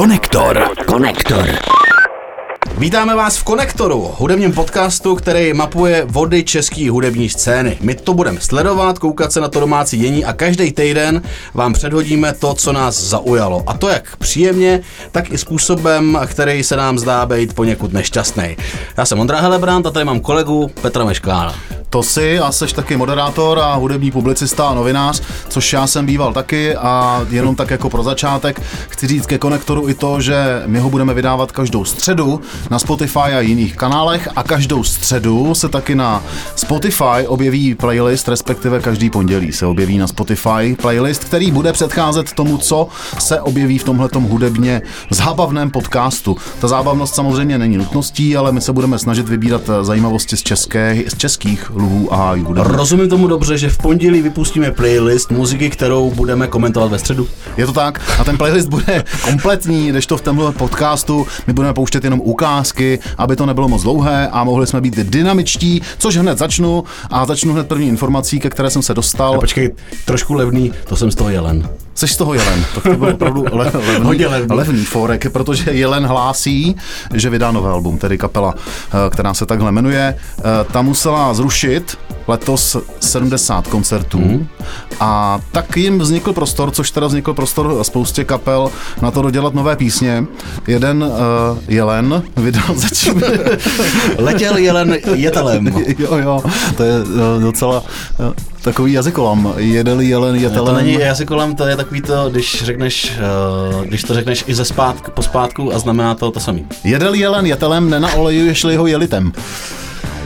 Konektor. Konektor. Vítáme vás v Konektoru, hudebním podcastu, který mapuje vody české hudební scény. My to budeme sledovat, koukat se na to domácí dění a každý týden vám předhodíme to, co nás zaujalo. A to jak příjemně, tak i způsobem, který se nám zdá být poněkud nešťastný. Já jsem Ondra Helebrant a tady mám kolegu Petra Meškála. To si a seš taky moderátor a hudební publicista a novinář, což já jsem býval taky a jenom tak jako pro začátek chci říct ke konektoru i to, že my ho budeme vydávat každou středu na Spotify a jiných kanálech a každou středu se taky na Spotify objeví playlist, respektive každý pondělí se objeví na Spotify playlist, který bude předcházet tomu, co se objeví v tomhletom hudebně zábavném podcastu. Ta zábavnost samozřejmě není nutností, ale my se budeme snažit vybírat zajímavosti z, české, z českých luhů a hájů. Rozumím tomu dobře, že v pondělí vypustíme playlist muziky, kterou budeme komentovat ve středu. Je to tak a ten playlist bude kompletní, když to v tomhle podcastu my budeme pouštět jenom ukázky, aby to nebylo moc dlouhé a mohli jsme být dynamičtí, což hned začnu a začnu hned první informací, ke které jsem se dostal. A počkej, trošku levný, to jsem z toho jelen. Seš z toho jelen, tak to byl opravdu le, levný, levný. levný forek, protože Jelen hlásí, že vydá nové album, tedy kapela, eh, která se takhle jmenuje. Eh, Ta musela zrušit letos 70 koncertů mm. a tak jim vznikl prostor, což teda vznikl prostor spoustě kapel na to dodělat nové písně. Jeden uh, Jelen vydal zatím... Letěl jelen jetelem. jo, jo, to je uh, docela uh, takový jazykolam. Jedeli jelen jetelem. To není jazykolem, to je takový to, když řekneš, uh, když to řekneš i ze zpátku, po zpátku a znamená to to samý. Jedel jelen jetelem, nenaolejuješ-li ho jelitem.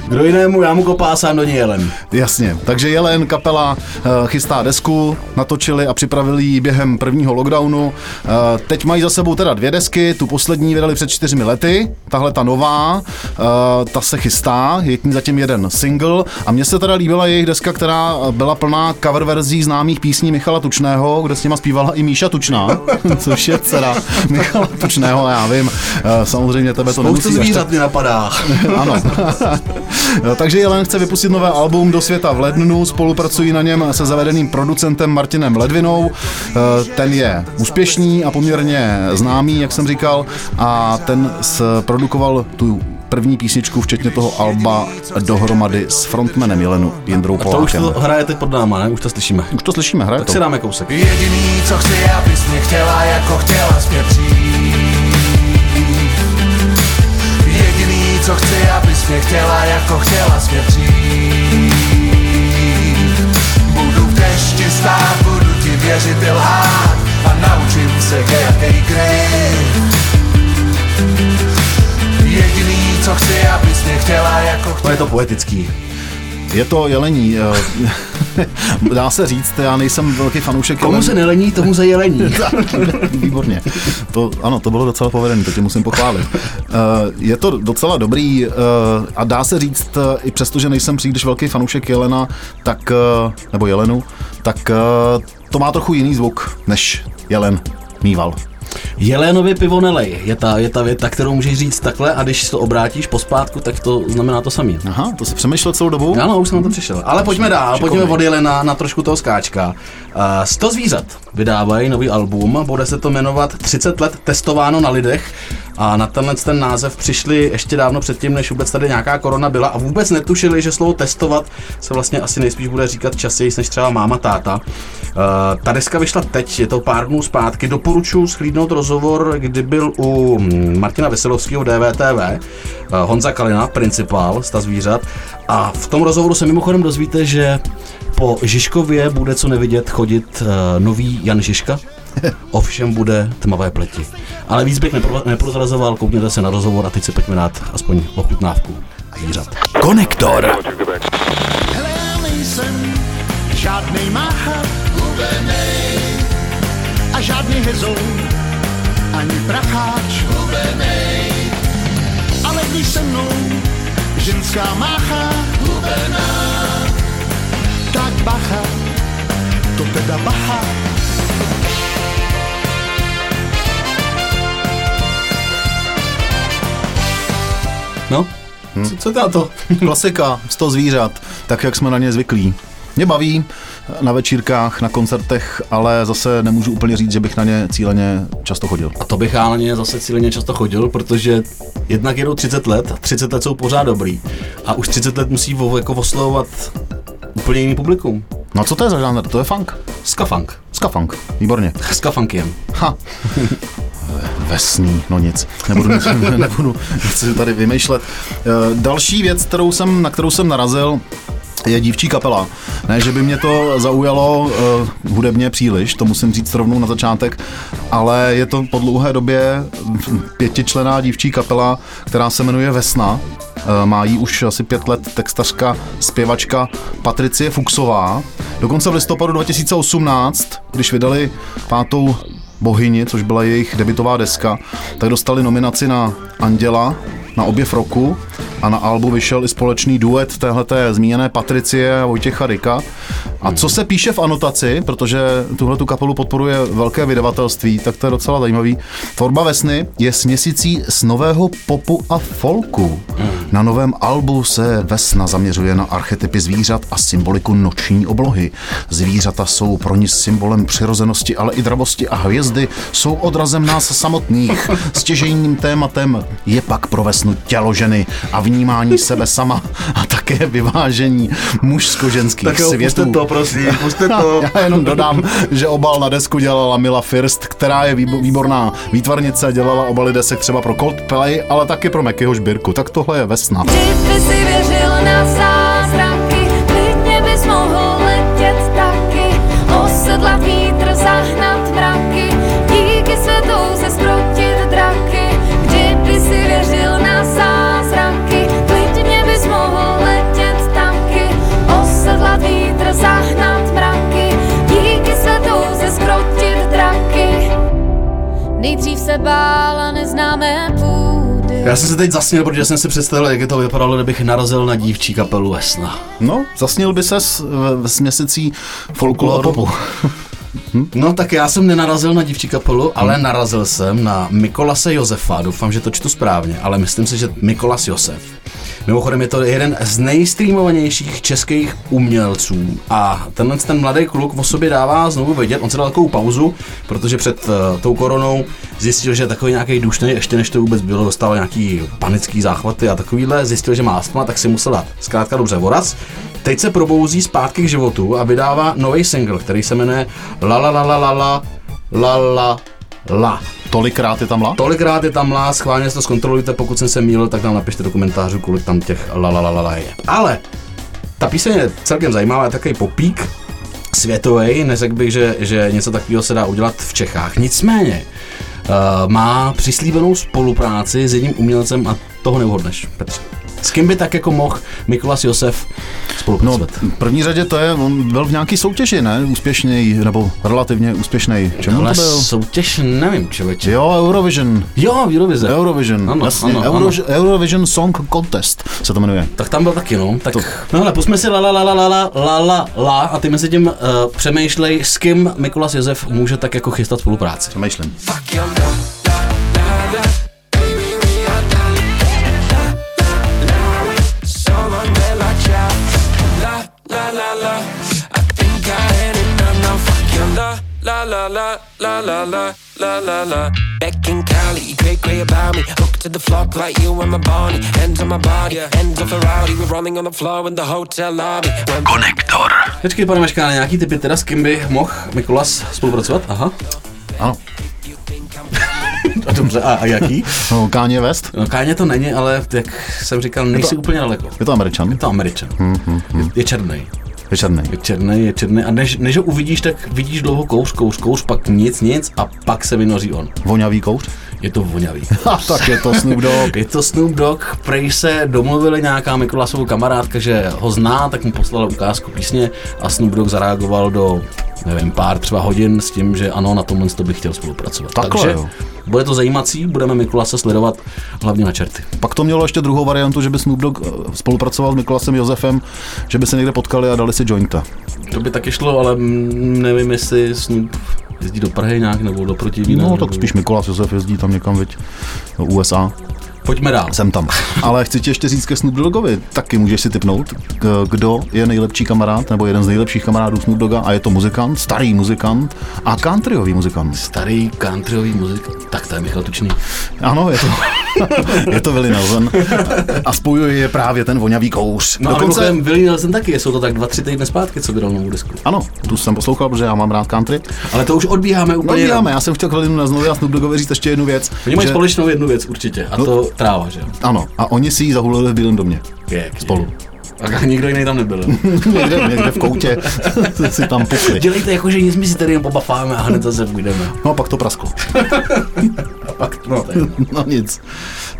Kdo jinému, já mu kopásám do ní jelen. Jasně, takže Jelen kapela uh, chystá desku, natočili a připravili ji během prvního lockdownu. Uh, teď mají za sebou teda dvě desky, tu poslední vydali před čtyřmi lety, tahle ta nová, uh, ta se chystá, je k ní zatím jeden single a mně se teda líbila jejich deska, která byla plná cover verzí známých písní Michala Tučného, kde s nima zpívala i Míša Tučná, což je dcera Michala Tučného, já vím, samozřejmě tebe to Spoustu nemusí zvířat mi napadá. ano. No, Takže Jelen chce vypustit nové album do světa v lednu, spolupracují na něm se zavedeným producentem Martinem Ledvinou. Eh, Ten je úspěšný a poměrně známý, jak jsem říkal, a ten produkoval tu první písničku, včetně toho alba dohromady s frontmanem Jelenu Jindrou To už Polákem. to hraje teď pod náma, ne? Už to slyšíme. Už to slyšíme, hraje Tak to. si dáme kousek. Jediný, co chci, abys mě chtěla, jako chtěla jsi mě přijít. Mě chtěla, jako chtěla jsi mě přijít. Budu v dešti stát, budu ti věřit i lhát a naučím se jaký kryt. Jediný, co chci, abys mě chtěla, jako To chtěla je to poetický. Je to jelení. eh, Dá se říct, já nejsem velký fanoušek Komu jelen- se nelení, tomu se jelení. Výborně. To, ano, to bylo docela povedené, to tě musím pochválit. Eh, Je to docela dobrý eh, a dá se říct, i přesto, že nejsem příliš velký fanoušek Jelena, tak, nebo Jelenu, tak to má trochu jiný zvuk, než Jelen mýval. Jelénově pivo nelej je ta, je ta věta, kterou můžeš říct takhle a když to obrátíš pospátku, tak to znamená to samé. Aha, to si přemýšlel celou dobu? Ano, už jsem na to přišel. Ale pojďme dál, Šikovný. pojďme od Jelena na trošku toho skáčka. Uh, 100 zvířat vydávají nový album, bude se to jmenovat 30 let testováno na lidech a na tenhle ten název přišli ještě dávno předtím, než vůbec tady nějaká korona byla a vůbec netušili, že slovo testovat se vlastně asi nejspíš bude říkat častěji než třeba máma, táta. Uh, ta deska vyšla teď, je to pár dnů zpátky, doporučuji schlídnout rozhovor, kdy byl u mm, Martina Veselovského DVTV, uh, Honza Kalina, principál sta zvířat. A v tom rozhovoru se mimochodem dozvíte, že po Žižkově bude co nevidět chodit uh, nový Jan Žižka, ovšem bude tmavé pleti. Ale víc bych nepro, neprozrazoval, koukněte se na rozhovor a teď si pojďme dát aspoň ochutnávku zvířat. Konektor. Hele, já nejsem žádnej mácha, hubenej. A žádný hezou, ani pracháč, hubenej. Ale když se mnou ženská mácha, hubená. Tak bacha, to teda bacha. No, co, co to na to? Klasika, 100 zvířat, tak jak jsme na ně zvyklí. Mě baví na večírkách, na koncertech, ale zase nemůžu úplně říct, že bych na ně cíleně často chodil. A to bych ale ně zase cíleně často chodil, protože jednak jedou 30 let, 30 let jsou pořád dobrý. A už 30 let musí vo, jako oslovovat úplně jiný publikum. No co to je za žánr? To je funk. Skafunk. Skafunk, výborně. Skafunkiem. Ha. Vesný, no nic, nebudu, nic, nebudu nic tady vymýšlet. Eh, Další věc, kterou jsem, na kterou jsem narazil, je dívčí kapela. Ne, že by mě to zaujalo uh, hudebně příliš, to musím říct rovnou na začátek, ale je to po dlouhé době pětičlená dívčí kapela, která se jmenuje Vesna. Uh, má jí už asi pět let textařka, zpěvačka Patricie Fuxová. Dokonce v listopadu 2018, když vydali pátou Bohyni, což byla jejich debitová deska, tak dostali nominaci na Anděla, na objev roku a na albu vyšel i společný duet téhleté zmíněné Patricie a Vojtěcha Rika. A co se píše v anotaci, protože tuhle tu kapelu podporuje velké vydavatelství, tak to je docela zajímavý. Tvorba Vesny je směsicí z nového popu a folku. Na novém albu se Vesna zaměřuje na archetypy zvířat a symboliku noční oblohy. Zvířata jsou pro ní symbolem přirozenosti, ale i dravosti a hvězdy jsou odrazem nás samotných. Stěžejním tématem je pak pro Vesnu tělo ženy a vnímání sebe sama a také vyvážení mužsko-ženských světů. to, prosím, puste to. Já jenom dodám, že obal na desku dělala Mila First, která je výbo- výborná výtvarnice, dělala obaly desek třeba pro Coldplay, ale taky pro Mekyho Žbírku. Tak tohle je Vesna. Kdyby si věřil na zázraky, Nejdřív se bála neznámé půdy. Já jsem se teď zasněl, protože jsem si představil, jak by to vypadalo, kdybych narazil na dívčí kapelu Vesna. No, zasnil by ses v, v směsicí folku popu. No tak já jsem nenarazil na dívčí kapelu, ale narazil jsem na Mikolase Josefa. Doufám, že to čtu správně, ale myslím si, že Mikolas Josef. Mimochodem je to jeden z nejstreamovanějších českých umělců a tenhle ten mladý kluk o sobě dává znovu vědět, on se dal takovou pauzu, protože před uh, tou koronou zjistil, že je takový nějaký dušný, ještě než to vůbec bylo, dostal nějaký panický záchvaty a takovýhle, zjistil, že má astma, tak si musel dát zkrátka dobře voraz. Teď se probouzí zpátky k životu a vydává nový single, který se jmenuje La la la la la la la la la. Tolikrát je tam la? Tolikrát je tam lá, schválně si to zkontrolujte, pokud jsem se mýlil, tak nám napište do komentářů, kolik tam těch la la la la, la je. Ale ta píseň je celkem zajímavá, je takový popík světový, neřekl bych, že, že něco takového se dá udělat v Čechách. Nicméně uh, má přislíbenou spolupráci s jedním umělcem a toho neuhodneš, Petře. S kým by tak jako mohl Mikolas Josef No, spolupracovat? v první řadě to je, on byl v nějaký soutěži, ne? Úspěšný, nebo relativně úspěšný. Čemu Ale to byl? soutěž nevím, člověče. Jo, Eurovision. Jo, Eurovize. Eurovision, Ano, jasně, ano, Euro, ano. Eurovision Song Contest se to jmenuje. Tak tam byl taky, no. Tak, no ale pusme si la la la la la la la la la a ty mezi tím uh, přemýšlej, s kým Mikulas Josef může tak jako chystat spolupráci. Přemýšlím. Fuck your la, la, la, la, la, la, la, la, la. Back in Cali, great, great about me. Hooked to the floor like you and my body. Hands on my body, hands off a rowdy. We're running on the floor in the hotel lobby. When Konektor. Počkej, pane Meškáne, nějaký typy teda, s kým by mohl Mikulas spolupracovat? Aha. Ano. A dobře, a, a jaký? No, Kanye West, No Káně to není, ale jak jsem říkal, nejsi úplně daleko. je to Američan. Je to Američan. Je, je černý. Je černý. Je černý, je černý. A než, než ho uvidíš, tak vidíš dlouho kouř, kouř, kouř, pak nic, nic a pak se vynoří on. Voňavý kouř. Je to vonavý. A tak je to Snoop Dogg. Je to Snoop Dogg, prej se domluvili nějaká Mikulasovou kamarádka, že ho zná, tak mu poslala ukázku písně a Snoop Dogg zareagoval do, nevím, pár třeba hodin s tím, že ano, na tomhle to bych chtěl spolupracovat. Takhle, Takže jo. bude to zajímací, budeme Mikulase sledovat hlavně na čerty. Pak to mělo ještě druhou variantu, že by Snoop Dogg eh, spolupracoval s Mikolasem Josefem, že by se někde potkali a dali si jointa. To by taky šlo, ale nevím, jestli Snoop jezdí do Prahy nějak nebo do Protivína. No, tak spíš Mikolas Josef jezdí tam někam, viď, do USA. Pojďme dál. Jsem tam. Ale chci ti ještě říct ke Snoop Doggovi. Taky můžeš si typnout, k- kdo je nejlepší kamarád, nebo jeden z nejlepších kamarádů Snoop Dogga a je to muzikant, starý muzikant a countryový muzikant. Starý countryový muzik, tak to je Michal Tučný. Ano, je to, je to Willie Nelson. A spojuje je právě ten vonavý kouř. No Dokonce... a Willie Nelson taky, jsou to tak dva, tři týdny zpátky, co vydal novou disku. Ano, tu jsem poslouchal, protože já mám rád country. Ale to už odbíháme No, úplně. děláme, já jsem chtěl k Williemu Nelsonovi a Snoop Doggovi říct ještě jednu věc. Oni mají že- společnou jednu věc určitě, a No. to tráva, že jo? Ano, a oni si ji zahulili v Bílém domě. Pěkně. Spolu. A nikdo jiný tam nebyl. někde, někde v koutě si tam pukli. Dělejte jako, že nic my si tady jen pobafáme a hned zase půjdeme. No a pak to prasklo. A pak, no, No nic.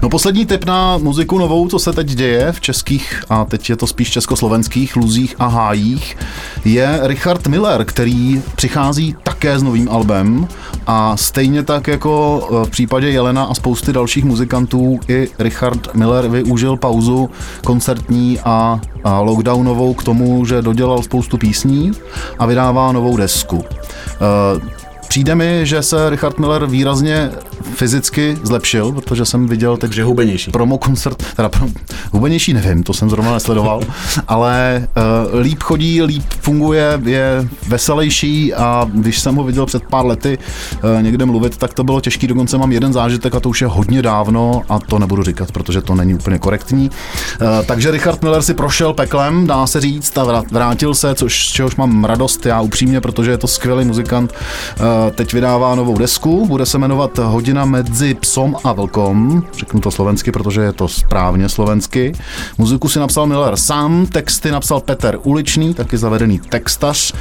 No poslední tip na muziku novou, co se teď děje v českých, a teď je to spíš československých luzích a hájích, je Richard Miller, který přichází také s novým albem a stejně tak jako v případě Jelena a spousty dalších muzikantů i Richard Miller využil pauzu koncertní a, lockdownovou k tomu, že dodělal spoustu písní a vydává novou desku. Eh, Přijde mi, že se Richard Miller výrazně fyzicky zlepšil, protože jsem viděl teď Takže hubenější. promo koncert, teda pro, hubenější nevím, to jsem zrovna nesledoval, ale uh, líp chodí, líp funguje, je veselější a když jsem ho viděl před pár lety uh, někde mluvit, tak to bylo těžký, dokonce mám jeden zážitek a to už je hodně dávno a to nebudu říkat, protože to není úplně korektní. Uh, takže Richard Miller si prošel peklem, dá se říct, a vrát- vrátil se, což, z čehož mám radost já upřímně, protože je to skvělý muzikant. Uh, teď vydává novou desku, bude se jmenovat Hodina mezi psom a vlkom, řeknu to slovensky, protože je to správně slovensky. Muziku si napsal Miller sám, texty napsal Peter Uličný, taky zavedený textař.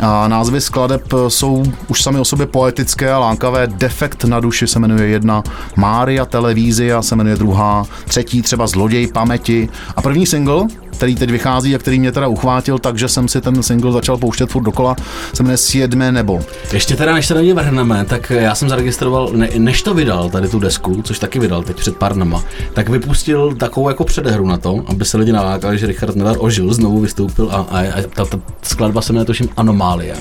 A názvy skladeb jsou už sami o sobě poetické a lákavé. Defekt na duši se jmenuje jedna, Mária Televízia se jmenuje druhá, třetí třeba Zloděj paměti. A první single, který teď vychází a který mě teda uchvátil, takže jsem si ten single začal pouštět furt dokola, se jmenuje Sjedme nebo. Ještě teda, než se na něj vrhneme, tak já jsem zaregistroval, ne, než to vydal, tady tu desku, což taky vydal teď před pár dnama, tak vypustil takovou jako předehru na to, aby se lidi nalákali, že Richard Miller ožil, znovu vystoupil a, a, a ta, ta, skladba se jmenuje tuším Anomálie.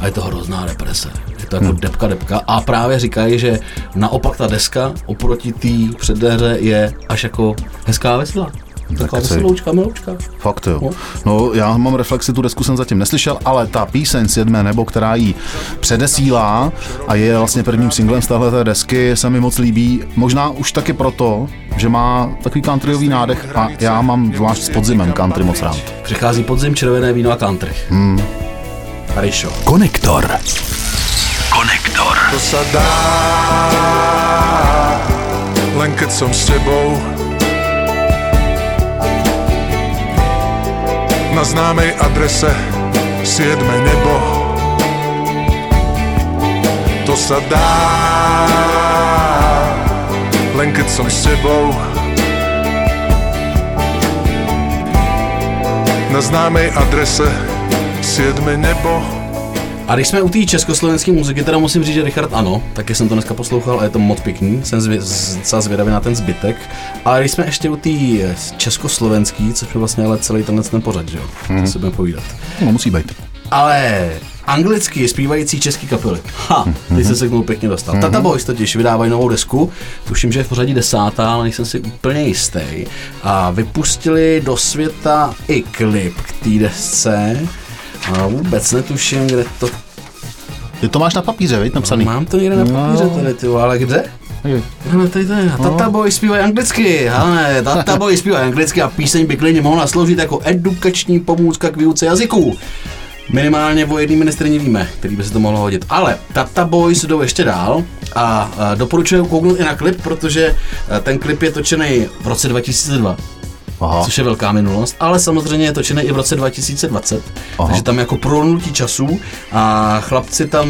A je to hrozná represe. Je to jako hmm. depka, depka. A právě říkají, že naopak ta deska oproti té předehře je až jako hezká veselá. Taková Tak veseloučka, miloučka. Fakt jo. No. No, já mám reflexy, tu desku jsem zatím neslyšel, ale ta píseň Sjedme nebo, která ji předesílá a je vlastně prvním singlem z téhle desky, se mi moc líbí. Možná už taky proto, že má takový countryový nádech a já mám zvlášť s podzimem country moc rád. Přichází podzim, červené víno a country. Hmm. Rišo. Konektor. Konektor. To sa dá Len keď som s tebou Na známej adrese Siedme nebo. To sa dá. Len keď som s tebou. Na známej adrese Siedme nebo A když jsme u té československé muziky, teda musím říct, že Richard ano, taky jsem to dneska poslouchal a je to moc pěkný, jsem zvě, docela zvědavý na ten zbytek. Ale když jsme ještě u té československé, což je vlastně ale celý tenhle ten pořad, že jo, to si budeme povídat. No, musí být. Ale anglicky zpívající český kapely. Ha, teď jsem se k tomu pěkně dostal. Tata Boys totiž vydávají novou desku, tuším, že je v pořadí desátá, ale nejsem si úplně jistý. A vypustili do světa i klip k té desce. A vůbec netuším, kde to... Ty to máš na papíře, veď, napsaný? Mám to někde na papíře tady, ty, ale kde? No, tady to je. Tata Boy zpívají anglicky, ale Tata Boy zpívají anglicky a píseň by klidně mohla sloužit jako edukační pomůcka k výuce jazyků. Minimálně o jedný ministrině víme, který by se to mohlo hodit. Ale Tata Boys jdou ještě dál a, doporučuji kouknout i na klip, protože a, ten klip je točený v roce 2002. Aha. Což je velká minulost, ale samozřejmě je točený i v roce 2020, Aha. takže tam jako prolnutí času a chlapci tam,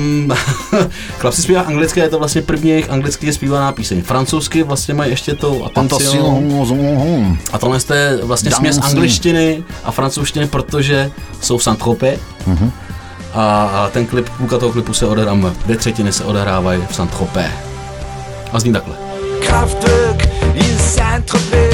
chlapci zpívá anglicky, a je to vlastně první jejich anglicky zpívaná píseň. Francouzsky vlastně mají ještě to Attention. a tohle je vlastně směs angličtiny a francouzštiny, protože jsou v saint -Tropez. Mhm. A, a ten klip, půlka toho klipu se odehrává, dvě třetiny se odehrávají v saint -Tropez. A zní takhle. Kraftwerk in Saint-Tropez,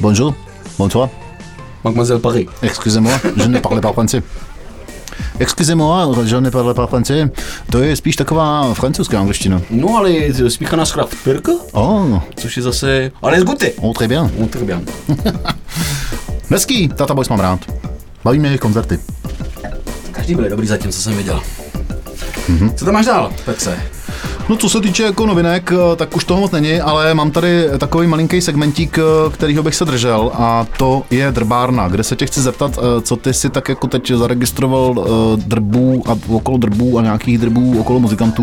Bonjour. Bonsoir. Mademoiselle Paris. Excusez-moi, je ne parlais pas français. Excusez-moi, je ne parle pas français. To je spíš taková francouzská angličtina. No ale smíchaná z Kraftwerka, Oh, což je zase... Ale je zguty. oh, très bien. No, tak bien. Hezký, Tata Boys mám rád. Baví mě jejich koncerty. Každý byl dobrý zatím, co jsem viděl. Mm-hmm. Co tam máš dál, Petře? No co se týče jako novinek, eh, tak už toho moc není, ale mám tady takový malinký segmentík, eh, kterýho bych se držel a to je drbárna, kde se tě chci zeptat, eh, co ty si tak jako teď zaregistroval drbů a okolo drbů a nějakých drbů okolo muzikantů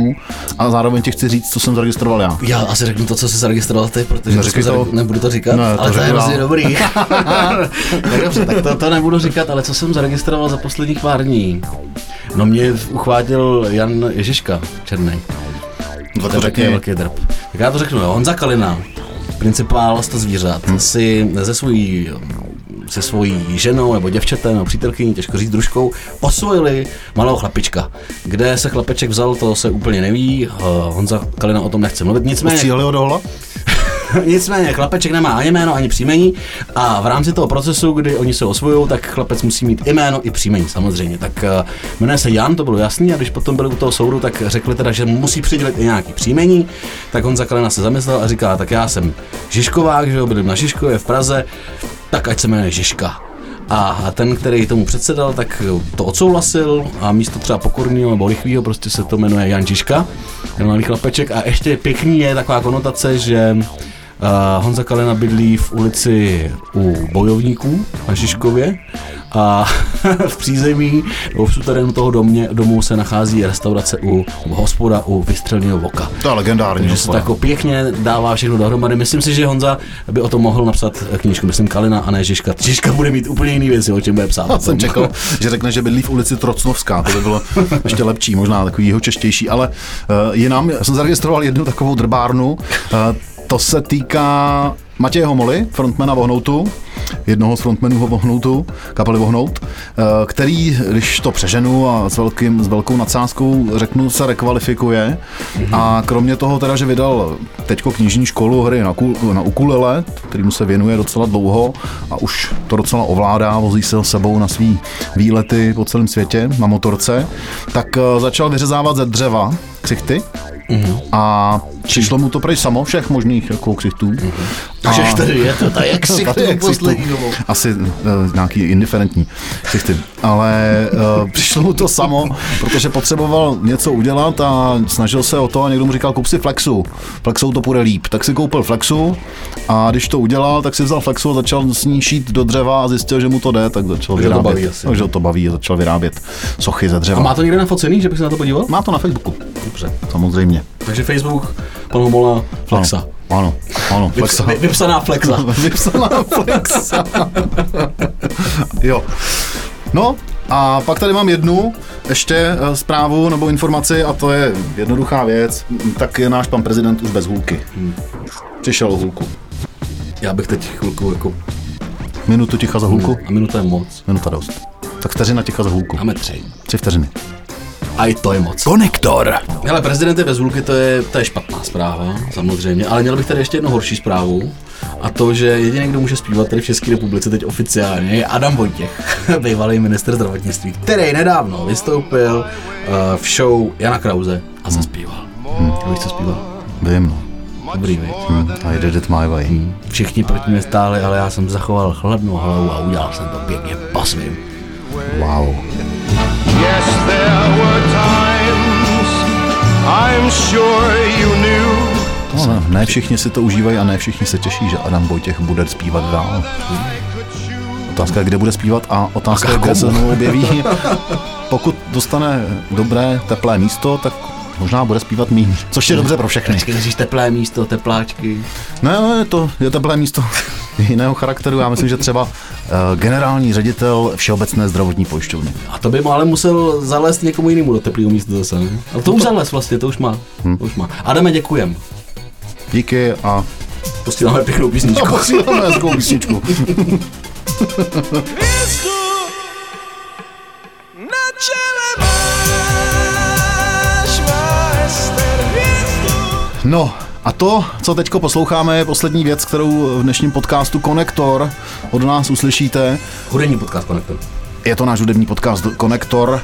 a zároveň ti chci říct, co jsem zaregistroval já. Já asi řeknu to, co jsi zaregistroval ty, protože No, to jsme to. nebudu to říkat, Ne, to ale to je hrozně dobrý. tak dobře, tak to, to nebudu říkat, ale co jsem zaregistroval za posledních pár dní? No mě uchvátil Jan Ježiška, černý. No, To to řekni. velký drb. Tak já to řeknu, jo. Honza Kalina, principál sta zvířat, Hm. si ze svojí se svojí ženou nebo děvčetem nebo přítelkyní, těžko říct družkou, osvojili malého chlapička. Kde se chlapeček vzal, to se úplně neví. Honza Kalina o tom nechce mluvit. Nicméně, Stříhali ho do hola? Nicméně chlapeček nemá ani jméno, ani příjmení a v rámci toho procesu, kdy oni se osvojují, tak chlapec musí mít i jméno, i příjmení samozřejmě. Tak eh, jmenuje se Jan, to bylo jasný, a když potom byli u toho soudu, tak řekli teda, že mu musí přidělit i nějaký příjmení. Tak Honza Kalena se zamyslel a říká, tak já jsem Žižkovák, že jo, bydlím na Žižkově v Praze, tak ať se jmenuje Žižka. A ten, který tomu předsedal, tak to odsouhlasil a místo třeba pokorného nebo lichvýho prostě se to jmenuje Jan Žižka, ten malý chlapeček. A ještě pěkný je taková konotace, že Uh, Honza Kalena bydlí v ulici u bojovníků na Žižkově a v přízemí nebo v suterénu toho domě, domu se nachází restaurace u hospoda u vystřelného voka. To je legendární. Takže se to jako pěkně dává všechno dohromady. Myslím si, že Honza by o tom mohl napsat knížku, myslím Kalina a ne Žižka. Žižka bude mít úplně jiný věci, o čem bude psát. Já jsem čekal, že řekne, že bydlí v ulici Trocnovská, to by bylo ještě lepší, možná takový jeho češtější, ale uh, jinam, já jsem zaregistroval jednu takovou drbárnu, uh, to se týká Matěje Homoly, frontmana Vohnoutu, jednoho z frontmenů Vohnoutu, kapely Vohnout, eh, který, když to přeženu a s, velkým, s velkou nadsázkou řeknu, se rekvalifikuje. A kromě toho teda, že vydal teďko knižní školu hry na, na ukulele, kterýmu se věnuje docela dlouho a už to docela ovládá, vozí se sebou na svý výlety po celém světě na motorce, tak eh, začal vyřezávat ze dřeva ksichty a přišlo mu to prej samo všech možných jako ksichtů. Takže A- tady je to tak, jak si ksichtů. poslední dobou. Asi uh, nějaký indiferentní ksichty. Ale uh, přišlo mu to samo, protože potřeboval něco udělat a snažil se o to a někdo mu říkal, kup si Flexu. Flexou to půjde líp. Tak si koupil Flexu a když to udělal, tak si vzal Flexu a začal s ní šít do dřeva a zjistil, že mu to jde, tak začal Takže ho to vyrábět. baví asi. Takže to baví a začal vyrábět sochy ze dřeva. A má to někde nafocený, že bych se na to podíval? má to na Facebooku, Dobře. samozřejmě. Takže Facebook, pan Homola, Flexa. Ano, ano, ano Flexa. Vy, vypsaná Flexa. Vypsaná Flexa. jo. No, a pak tady mám jednu ještě eh, zprávu nebo informaci a to je jednoduchá věc. Tak je náš pan prezident už bez hůlky. Přišel o hůlku. Já bych teď chvilku jako Minutu ticha za hůlku? a minuta je moc. Minuta dost. Tak vteřina ticha za hůlku. Máme tři. Tři vteřiny. A i to je moc. Konektor. Hele, prezident je bez hůlky, to je, to je špatná zpráva, samozřejmě, ale měl bych tady ještě jednu horší zprávu. A to, že jediný, kdo může zpívat tady v České republice teď oficiálně, je Adam Vojtěch, bývalý minister zdravotnictví, který nedávno vystoupil uh, v show Jana Krause a zaspíval. Hmm. Víš, co zpíval? Vím, no. Dobrý, viď? Hm, I did it my way. Všichni proti mě stáli, ale já jsem zachoval chladnou hlavu a udělal jsem to pěkně po svým. Wow. Yes, there were I'm sure you knew. No, ne, ne všichni si to užívají a ne všichni se těší, že Adam Vojtěch bude zpívat dál. Otázka je, kde bude zpívat a otázka je, kde se znovu objeví. Pokud dostane dobré, teplé místo, tak možná bude zpívat míň, což je dobře pro všechny. Vždycky teplé místo, tepláčky. Ne, ne, to je teplé místo jiného charakteru. Já myslím, že třeba generální ředitel Všeobecné zdravotní pojišťovny. A to by ale musel zalézt někomu jinému do teplého místa zase. Ne? A to už zalézt vlastně, to už má. Hmm. To už má. Adame, děkujem. Díky a posíláme pěknou písničku. A posíláme hezkou písničku. No, a to, co teďko posloucháme, je poslední věc, kterou v dnešním podcastu Konektor od nás uslyšíte. Hudební podcast Connector. Je to náš hudební podcast Konektor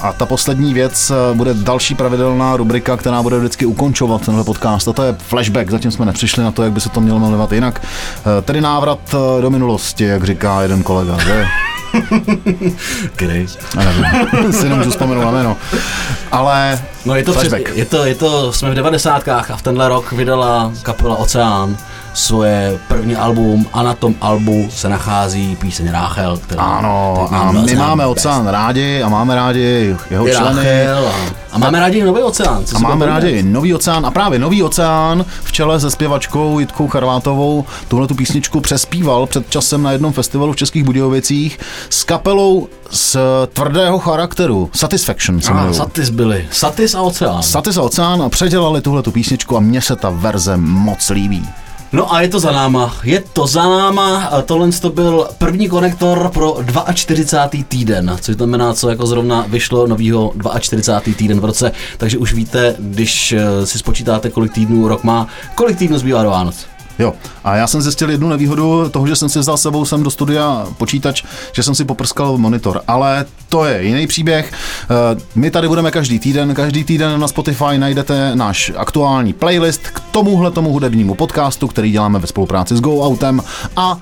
a, ta poslední věc eh, bude další pravidelná rubrika, která bude vždycky ukončovat tenhle podcast. A to je flashback, zatím jsme nepřišli na to, jak by se to mělo jmenovat jinak. Eh, Tedy návrat eh, do minulosti, jak říká jeden kolega, že? Který? Já nevím, si nemůžu vzpomenout na jméno. Ale No je to, přes, je to, je to, jsme v devadesátkách a v tenhle rok vydala kapela Oceán svoje první album a na tom albu se nachází píseň Ráchel, která Ano, a my máme Best. oceán rádi a máme rádi jeho Je členy. Ráchel a, a máme rádi i nový oceán. Co A máme rádi Nový oceán a právě Nový oceán v čele se zpěvačkou Jitkou Charvátovou tuhle tu písničku přespíval před časem na jednom festivalu v Českých Budějovicích s kapelou z tvrdého charakteru. Satisfaction se Ah. Satis byli. Satis a oceán. Satis a oceán a předělali tuhle tu písničku a mně se ta verze moc líbí. No a je to za náma, je to za náma, tohle to byl první konektor pro 42. týden, což znamená, co jako zrovna vyšlo novýho 42. týden v roce, takže už víte, když eh, si spočítáte, kolik týdnů rok má, kolik týdnů zbývá do Vánoc. Jo, a já jsem zjistil jednu nevýhodu toho, že jsem si vzal s sebou sem do studia počítač, že jsem si poprskal monitor, ale to je jiný příběh. Eh, My tady budeme každý týden, každý týden na Spotify najdete náš aktuální playlist k tomuhle tomu hudebnímu podcastu, který děláme ve spolupráci s Go Outem a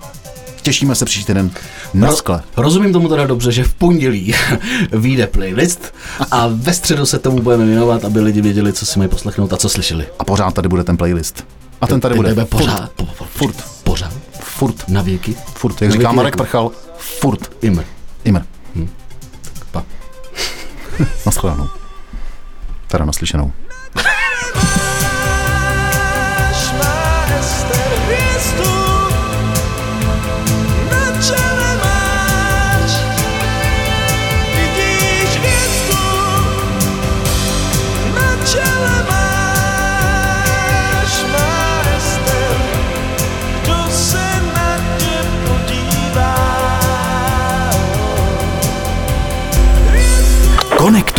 těšíme se příští týden na skle. Rozumím tomu teda dobře, že v pondělí vyjde playlist a ve středu se tomu budeme věnovat, aby lidi věděli, co si mají poslechnout a co slyšeli. A pořád tady bude ten playlist. A ten tady Ty bude tebe pořád, po, po, furt, pořád, furt, na věky, furt, jak říká Marek. Prchal, furt, Immer. immer. Pa. Naschledanou. Teda naslyšenou.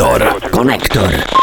Konektor. Konektor.